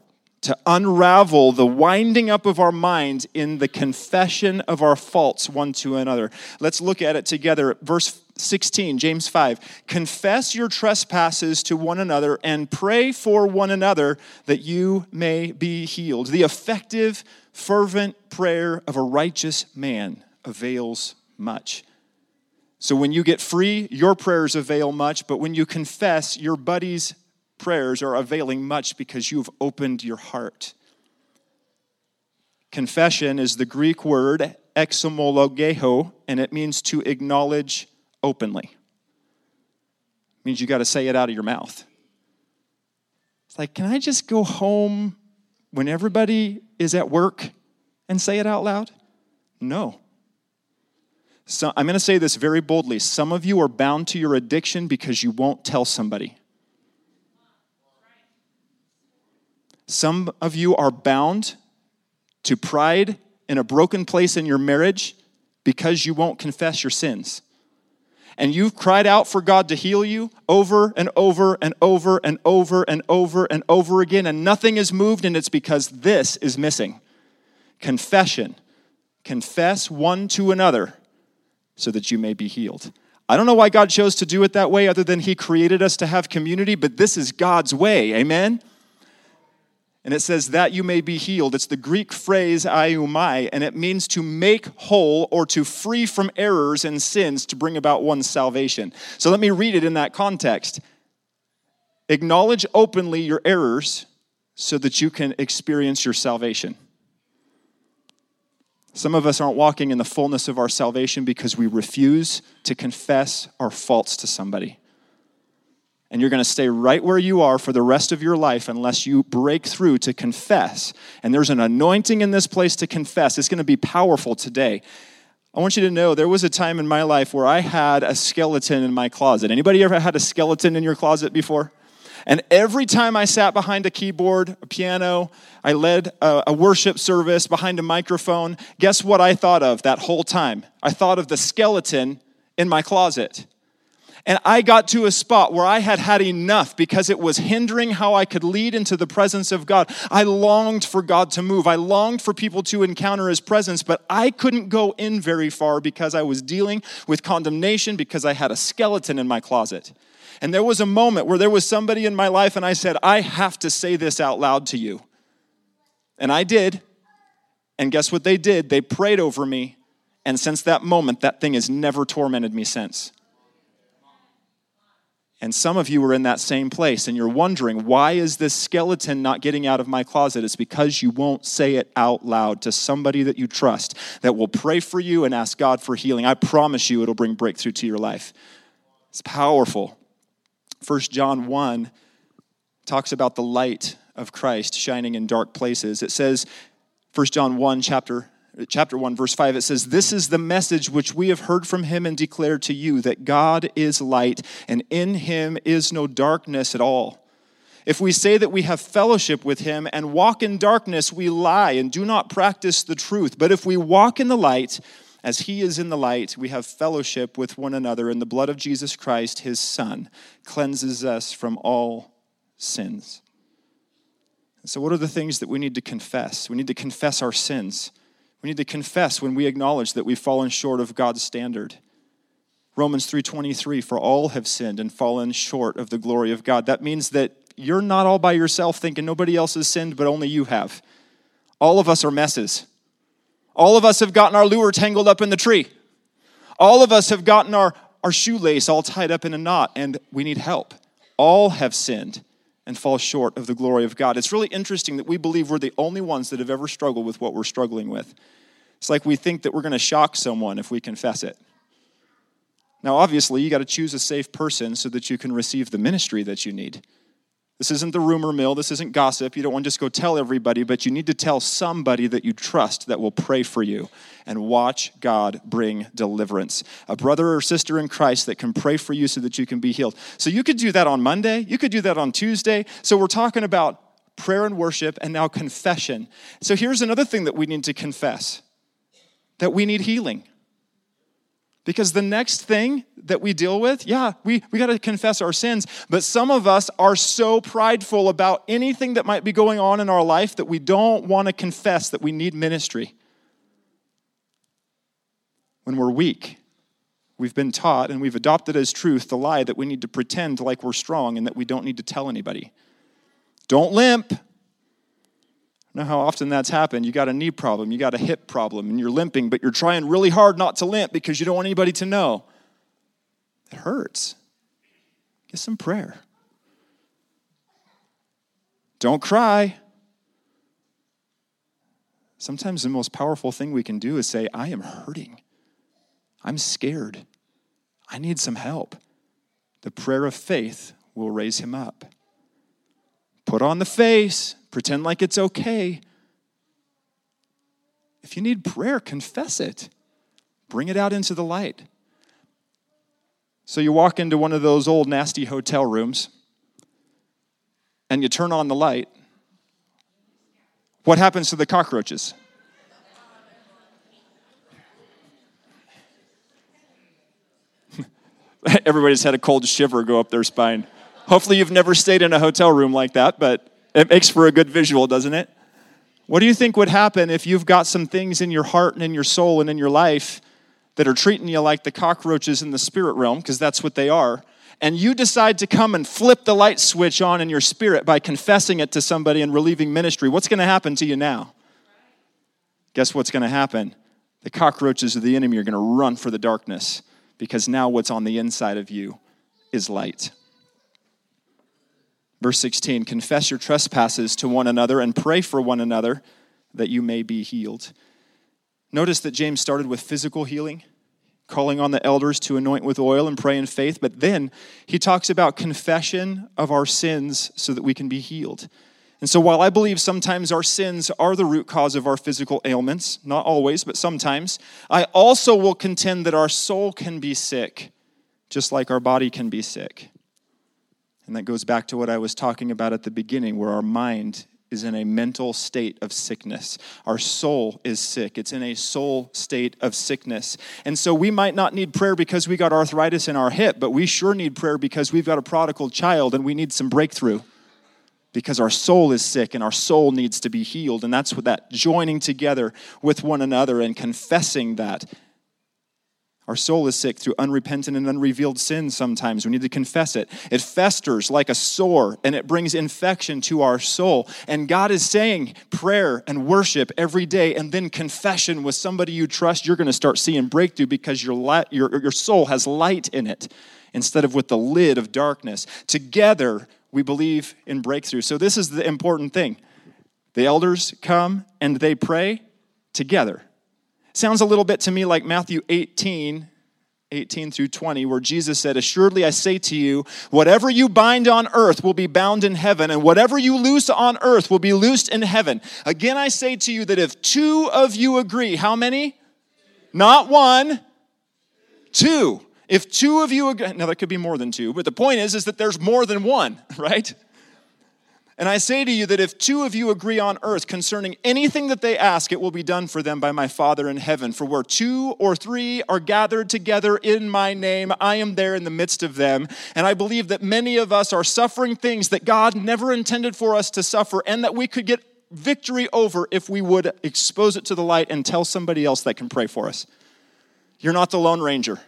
to unravel the winding up of our minds in the confession of our faults one to another. Let's look at it together. Verse 16, James 5. Confess your trespasses to one another and pray for one another that you may be healed. The effective, fervent prayer of a righteous man avails much. So when you get free, your prayers avail much, but when you confess, your buddy's prayers are availing much because you've opened your heart. Confession is the Greek word exomologeo, and it means to acknowledge openly. It means you got to say it out of your mouth. It's like, can I just go home when everybody is at work and say it out loud? No. So I'm going to say this very boldly. Some of you are bound to your addiction because you won't tell somebody. Some of you are bound to pride in a broken place in your marriage because you won't confess your sins. And you've cried out for God to heal you over and over and over and over and over and over again, and nothing is moved, and it's because this is missing confession. Confess one to another so that you may be healed. I don't know why God chose to do it that way, other than He created us to have community, but this is God's way. Amen? And it says that you may be healed. It's the Greek phrase iaomai, and it means to make whole or to free from errors and sins to bring about one's salvation. So let me read it in that context. Acknowledge openly your errors so that you can experience your salvation. Some of us aren't walking in the fullness of our salvation because we refuse to confess our faults to somebody and you're going to stay right where you are for the rest of your life unless you break through to confess. And there's an anointing in this place to confess. It's going to be powerful today. I want you to know there was a time in my life where I had a skeleton in my closet. Anybody ever had a skeleton in your closet before? And every time I sat behind a keyboard, a piano, I led a, a, worship service behind a microphone, guess what I thought of that whole time? I thought of the skeleton in my closet. And I got to a spot where I had had enough because it was hindering how I could lead into the presence of God. I longed for God to move. I longed for people to encounter His presence, but I couldn't go in very far because I was dealing with condemnation because I had a skeleton in my closet. And there was a moment where there was somebody in my life, and I said, I have to say this out loud to you. And I did. And guess what they did? They prayed over me. And since that moment, that thing has never tormented me since. And some of you are in that same place and you're wondering, why is this skeleton not getting out of my closet? It's because you won't say it out loud to somebody that you trust that will pray for you and ask God for healing. I promise you it'll bring breakthrough to your life. It's powerful. First John 1 talks about the light of Christ shining in dark places. It says, 1 John 1, chapter chapter 1 verse 5 it says this is the message which we have heard from him and declared to you that God is light and in him is no darkness at all. If we say that we have fellowship with him and walk in darkness we lie and do not practice the truth. But if we walk in the light as he is in the light we have fellowship with one another and the blood of Jesus Christ his son cleanses us from all sins. So what are the things that we need to confess? We need to confess our sins we need to confess when we acknowledge that we've fallen short of God's standard. Romans 3:23 for all have sinned and fallen short of the glory of God. That means that you're not all by yourself thinking nobody else has sinned but only you have. All of us are messes. All of us have gotten our lure tangled up in the tree. All of us have gotten our, our shoelace all tied up in a knot and we need help. All have sinned and fall short of the glory of God. It's really interesting that we believe we're the only ones that have ever struggled with what we're struggling with. It's like we think that we're going to shock someone if we confess it. Now, obviously, you got to choose a safe person so that you can receive the ministry that you need. This isn't the rumor mill. This isn't gossip. You don't want to just go tell everybody, but you need to tell somebody that you trust that will pray for you and watch God bring deliverance. A brother or sister in Christ that can pray for you so that you can be healed. So you could do that on Monday. You could do that on Tuesday. So we're talking about prayer and worship and now confession. So here's another thing that we need to confess that we need healing. Because the next thing that we deal with, yeah, we, we got to confess our sins, but some of us are so prideful about anything that might be going on in our life that we don't want to confess that we need ministry. When we're weak, we've been taught and we've adopted as truth the lie that we need to pretend like we're strong and that we don't need to tell anybody. Don't limp know how often that's happened. You got a knee problem, you got a hip problem, and you're limping, but you're trying really hard not to limp because you don't want anybody to know. It hurts. Get some prayer. Don't cry. Sometimes the most powerful thing we can do is say, I am hurting. I'm scared. I need some help. The prayer of faith will raise him up. Put on the face, pretend like it's okay. If you need prayer, confess it. Bring it out into the light. So you walk into one of those old nasty hotel rooms and you turn on the light. What happens to the cockroaches? Everybody's had a cold shiver go up their spine. Hopefully, you've never stayed in a hotel room like that, but it makes for a good visual, doesn't it? What do you think would happen if you've got some things in your heart and in your soul and in your life that are treating you like the cockroaches in the spirit realm, because that's what they are, and you decide to come and flip the light switch on in your spirit by confessing it to somebody and relieving ministry? What's going to happen to you now? Guess what's going to happen? The cockroaches of the enemy are going to run for the darkness because now what's on the inside of you is light. Verse 16 Confess your trespasses to one another and pray for one another that you may be healed. Notice that James started with physical healing, calling on the elders to anoint with oil and pray in faith, but then he talks about confession of our sins so that we can be healed. And so, while I believe sometimes our sins are the root cause of our physical ailments, not always, but sometimes, I also will contend that our soul can be sick, just like our body can be sick. And that goes back to what I was talking about at the beginning, where our mind is in a mental state of sickness. Our soul is sick. It's in a soul state of sickness. And so we might not need prayer because we got arthritis in our hip, but we sure need prayer because we've got a prodigal child and we need some breakthrough because our soul is sick and our soul needs to be healed. And that's what that joining together with one another and confessing that our soul is sick through unrepentant and unrevealed sin sometimes. We need to confess it. It festers like a sore and it brings infection to our soul. And God is saying prayer and worship every day and then confession with somebody you trust. You're going to start seeing breakthrough because your, light, your, your soul has light in it instead of with the lid of darkness. Together, we believe in breakthrough. So, this is the important thing. The elders come and they pray together. Sounds a little bit to me like Matthew 18, 18 through 20, where Jesus said, Assuredly I say to you, whatever you bind on earth will be bound in heaven, and whatever you loose on earth will be loosed in heaven. Again, I say to you that if two of you agree, how many? Not one, two. If two of you agree, now there could be more than two, but the point is, is that there's more than one, right? And I say to you that if two of you agree on earth concerning anything that they ask, it will be done for them by my Father in heaven. For where two or three are gathered together in my name, I am there in the midst of them. And I believe that many of us are suffering things that God never intended for us to suffer and that we could get victory over if we would expose it to the light and tell somebody else that can pray for us. You're not the Lone Ranger.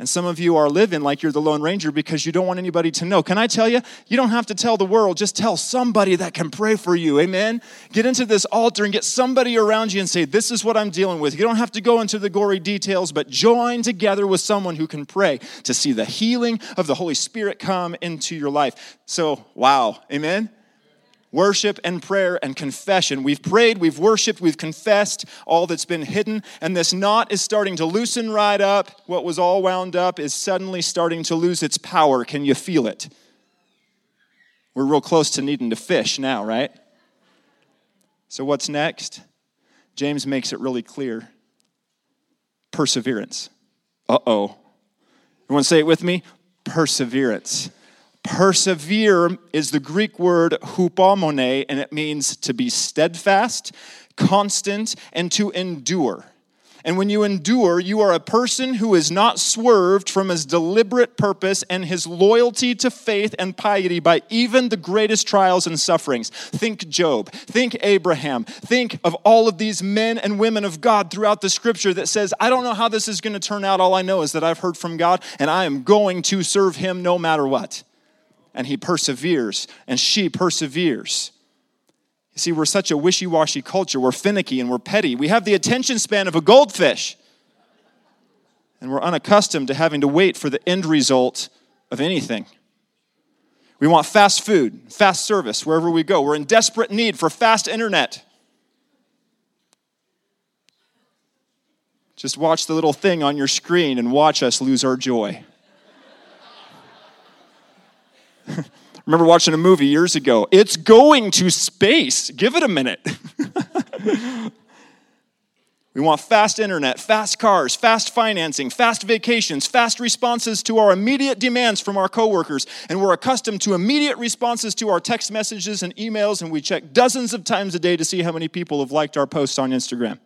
And some of you are living like you're the Lone Ranger because you don't want anybody to know. Can I tell you? You don't have to tell the world, just tell somebody that can pray for you. Amen? Get into this altar and get somebody around you and say, This is what I'm dealing with. You don't have to go into the gory details, but join together with someone who can pray to see the healing of the Holy Spirit come into your life. So, wow. Amen? Worship and prayer and confession. We've prayed, we've worshiped, we've confessed all that's been hidden, and this knot is starting to loosen right up. What was all wound up is suddenly starting to lose its power. Can you feel it? We're real close to needing to fish now, right? So, what's next? James makes it really clear perseverance. Uh oh. Everyone say it with me? Perseverance. Persevere is the Greek word hupomone, and it means to be steadfast, constant, and to endure. And when you endure, you are a person who is not swerved from his deliberate purpose and his loyalty to faith and piety by even the greatest trials and sufferings. Think Job, think Abraham, think of all of these men and women of God throughout the scripture that says, I don't know how this is going to turn out. All I know is that I've heard from God and I am going to serve him no matter what and he perseveres, and she perseveres. You see, we're such a wishy washy culture. We're finicky and we're petty. We have the attention span of a goldfish. And we're unaccustomed to having to wait for the end result of anything. We want fast food, fast service wherever we go. We're in desperate need for fast internet. Just watch the little thing on your screen and watch us lose our joy. remember watching a movie years ago. It's going to space. Give it a minute. We want fast internet, fast cars, fast financing, fast vacations, fast responses to our immediate demands from our coworkers. And we're accustomed to immediate responses to our text messages and emails, and we check dozens of times a day to see how many people have liked our posts on Instagram.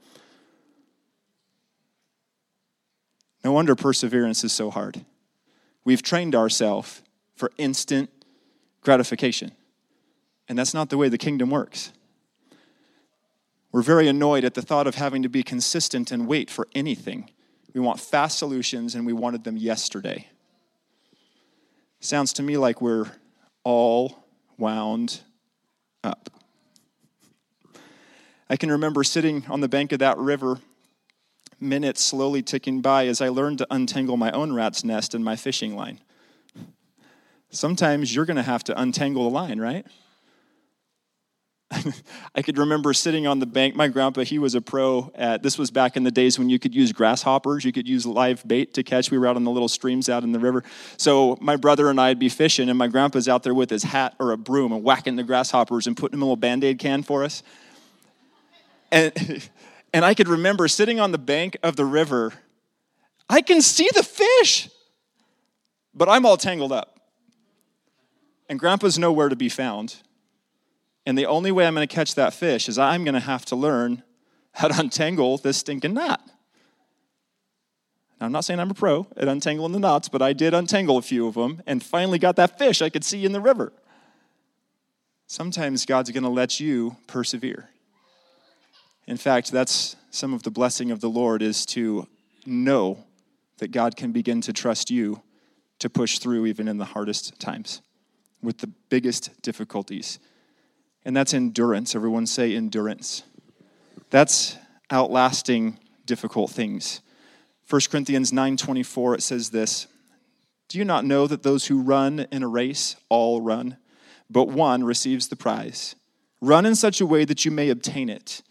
No wonder perseverance is so hard. We've trained ourselves for instant gratification. And that's not the way the kingdom works. We're very annoyed at the thought of having to be consistent and wait for anything. We want fast solutions and we wanted them yesterday. Sounds to me like we're all wound up. I can remember sitting on the bank of that river, minutes slowly ticking by as I learned to untangle my own rat's nest and my fishing line. Sometimes you're going to have to untangle the line, right? I could remember sitting on the bank. My grandpa, he was a pro at this was back in the days when you could use grasshoppers, you could use live bait to catch. We were out on the little streams out in the river. So my brother and I'd be fishing, and my grandpa's out there with his hat or a broom and whacking the grasshoppers and putting them in a little band aid can for us. And, and I could remember sitting on the bank of the river. I can see the fish, but I'm all tangled up. And grandpa's nowhere to be found. And the only way I'm going to catch that fish is I'm going to have to learn how to untangle this stinking knot. Now, I'm not saying I'm a pro at untangling the knots, but I did untangle a few of them and finally got that fish I could see in the river. Sometimes God's going to let you persevere. In fact, that's some of the blessing of the Lord is to know that God can begin to trust you to push through even in the hardest times with the biggest difficulties and that's endurance. Everyone say endurance. That's outlasting difficult things. 1 Corinthians 9:24 it says this, "Do you not know that those who run in a race all run, but one receives the prize? Run in such a way that you may obtain it."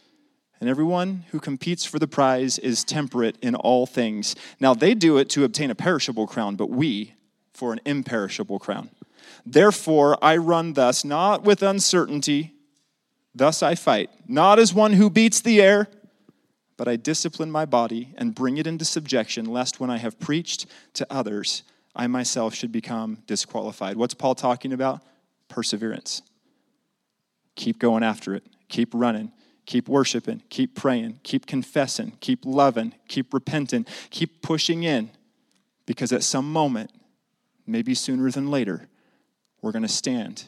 And everyone who competes for the prize is temperate in all things. Now they do it to obtain a perishable crown, but we for an imperishable crown. Therefore, I run thus, not with uncertainty. Thus I fight, not as one who beats the air, but I discipline my body and bring it into subjection, lest when I have preached to others, I myself should become disqualified. What's Paul talking about? Perseverance. Keep going after it, keep running, keep worshiping, keep praying, keep confessing, keep loving, keep repenting, keep pushing in, because at some moment, maybe sooner than later, we're going to stand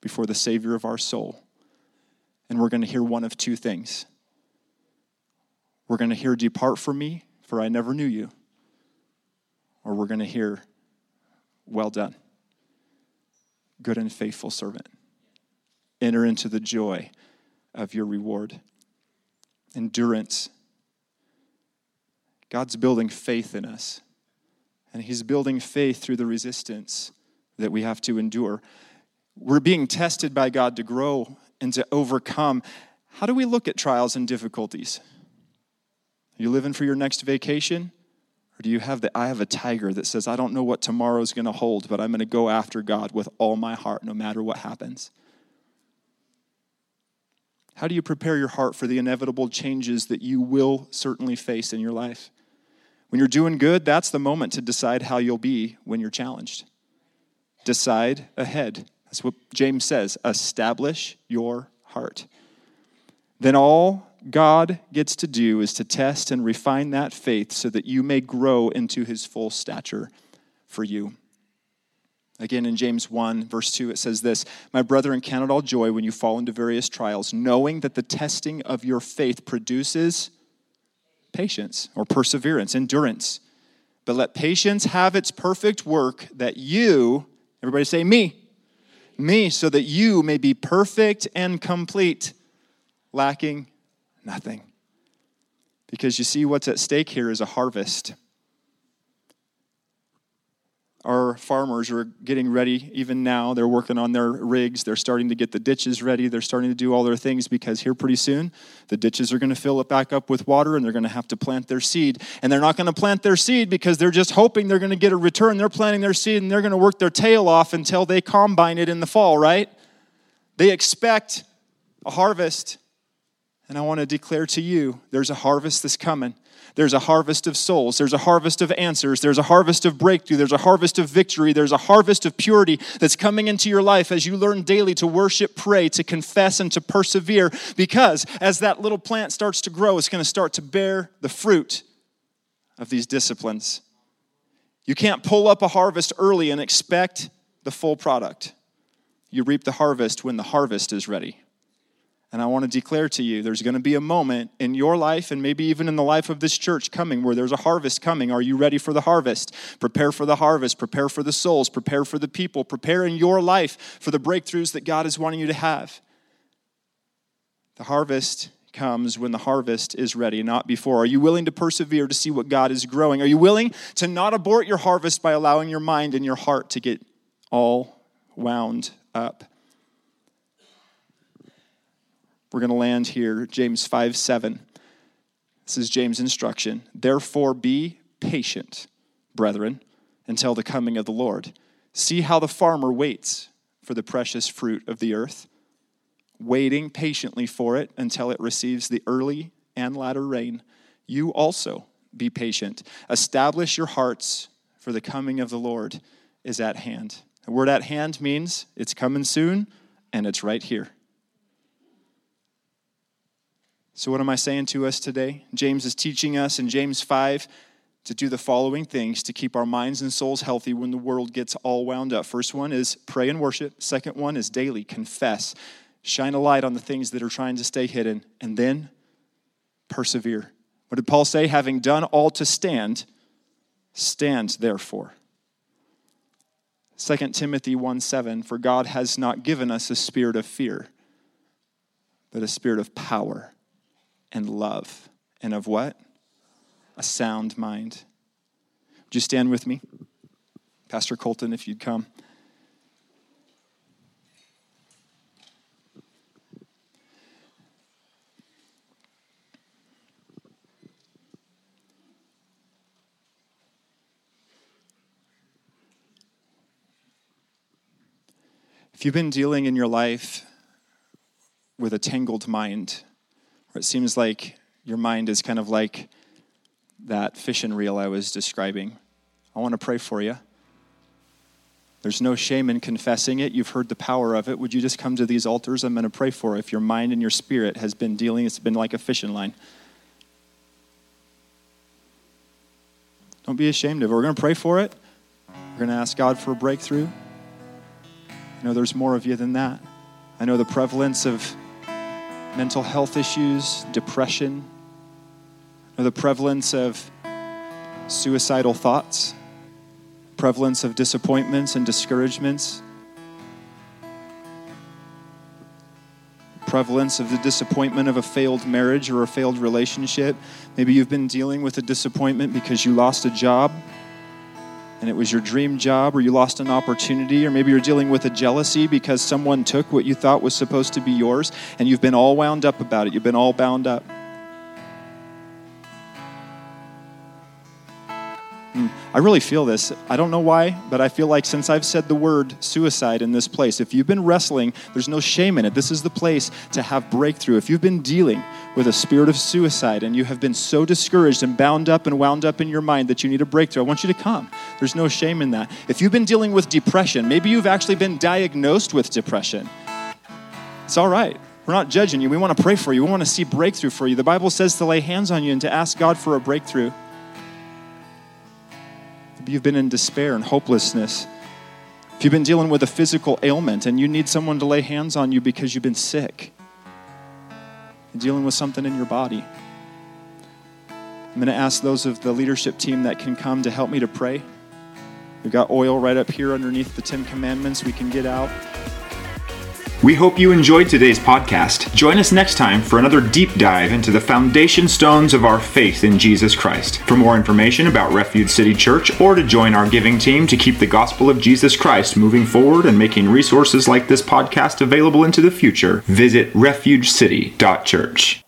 before the Savior of our soul, and we're going to hear one of two things. We're going to hear, Depart from me, for I never knew you. Or we're going to hear, Well done, good and faithful servant. Enter into the joy of your reward. Endurance. God's building faith in us, and He's building faith through the resistance that we have to endure. We're being tested by God to grow and to overcome. How do we look at trials and difficulties? Are you living for your next vacation? Or do you have the eye of a tiger that says, I don't know what tomorrow's going to hold, but I'm going to go after God with all my heart no matter what happens? How do you prepare your heart for the inevitable changes that you will certainly face in your life? When you're doing good, that's the moment to decide how you'll be when you're challenged decide ahead. That's what James says establish your heart. Then all God gets to do is to test and refine that faith so that you may grow into his full stature for you. Again, in James 1, verse 2, it says this My brethren, count it all joy when you fall into various trials, knowing that the testing of your faith produces patience or perseverance, endurance. But let patience have its perfect work, that you, Everybody say, Me. Me, so that you may be perfect and complete, lacking nothing. Because you see, what's at stake here is a harvest. Our farmers are getting ready even now. They're working on their rigs. They're starting to get the ditches ready. They're starting to do all their things because here pretty soon the ditches are going to fill it back up with water and they're going to have to plant their seed. And they're not going to plant their seed because they're just hoping they're going to get a return. They're planting their seed and they're going to work their tail off until they combine it in the fall, right? They expect a harvest. And I want to declare to you there's a harvest that's coming. There's a harvest of souls. There's a harvest of answers. There's a harvest of breakthrough. There's a harvest of victory. There's a harvest of purity that's coming into your life as you learn daily to worship, pray, to confess, and to persevere. Because as that little plant starts to grow, it's going to start to bear the fruit of these disciplines. You can't pull up a harvest early and expect the full product. You reap the harvest when the harvest is ready. And I want to declare to you there's going to be a moment in your life and maybe even in the life of this church coming where there's a harvest coming. Are you ready for the harvest? Prepare for the harvest, prepare for the souls, prepare for the people, prepare in your life for the breakthroughs that God is wanting you to have. The harvest comes when the harvest is ready, not before. Are you willing to persevere to see what God is growing? Are you willing to not abort your harvest by allowing your mind and your heart to get all wound up? We're going to land here, James 5 7. This is James' instruction. Therefore, be patient, brethren, until the coming of the Lord. See how the farmer waits for the precious fruit of the earth, waiting patiently for it until it receives the early and latter rain. You also be patient. Establish your hearts, for the coming of the Lord is at hand. The word at hand means it's coming soon and it's right here. So, what am I saying to us today? James is teaching us in James 5 to do the following things to keep our minds and souls healthy when the world gets all wound up. First one is pray and worship. Second one is daily confess. Shine a light on the things that are trying to stay hidden. And then persevere. What did Paul say? Having done all to stand, stand therefore. 2 Timothy 1 7, for God has not given us a spirit of fear, but a spirit of power and love. And of what? A sound mind. Would you stand with me? Pastor Colton, if you'd come. If you've been dealing in your life with a tangled mind, it seems like your mind is kind of like that fishing reel I was describing. I want to pray for you. There's no shame in confessing it. You've heard the power of it. Would you just come to these altars? I'm going to pray for if your mind and your spirit has been dealing, it's been like a fishing line. Don't be ashamed of it. We're going to pray for it. We're going to ask God for a breakthrough. I know there's more of you than that. I know the prevalence of mental health issues, depression, or the prevalence of suicidal thoughts, prevalence of disappointments and discouragements, prevalence of the disappointment of a failed marriage or a failed relationship. Maybe you've been dealing with a disappointment because you lost a job and it was your dream job, or you lost an opportunity, or maybe you're dealing with a jealousy because someone took what you thought was supposed to be yours, and you've been all wound up about it. You've been all bound up. I really feel this. I don't know why, but I feel like since I've said the word suicide in this place, if you've been wrestling, there's no shame in it. This is the place to have breakthrough. If you've been dealing with a spirit of suicide and you have been so discouraged and bound up and wound up in your mind that you need a breakthrough, I want you to come. There's no shame in that. If you've been dealing with depression, maybe you've actually been diagnosed with depression. It's all right. We're not judging you. We want to pray for you. We want to see breakthrough for you. The Bible says to lay hands on you and to ask God for a breakthrough. You've been in despair and hopelessness. If you've been dealing with a physical ailment and you need someone to lay hands on you because you've been sick, dealing with something in your body. I'm going to ask those of the leadership team that can come to help me to pray. We've got oil right up here underneath the Ten Commandments we can get out. We hope you enjoyed today's podcast. Join us next time for another deep dive into the foundation stones of our faith in Jesus Christ. For more information about Refuge City Church or to join our giving team to keep the gospel of Jesus Christ moving forward and making resources like this podcast available into the future, visit refugecity.church.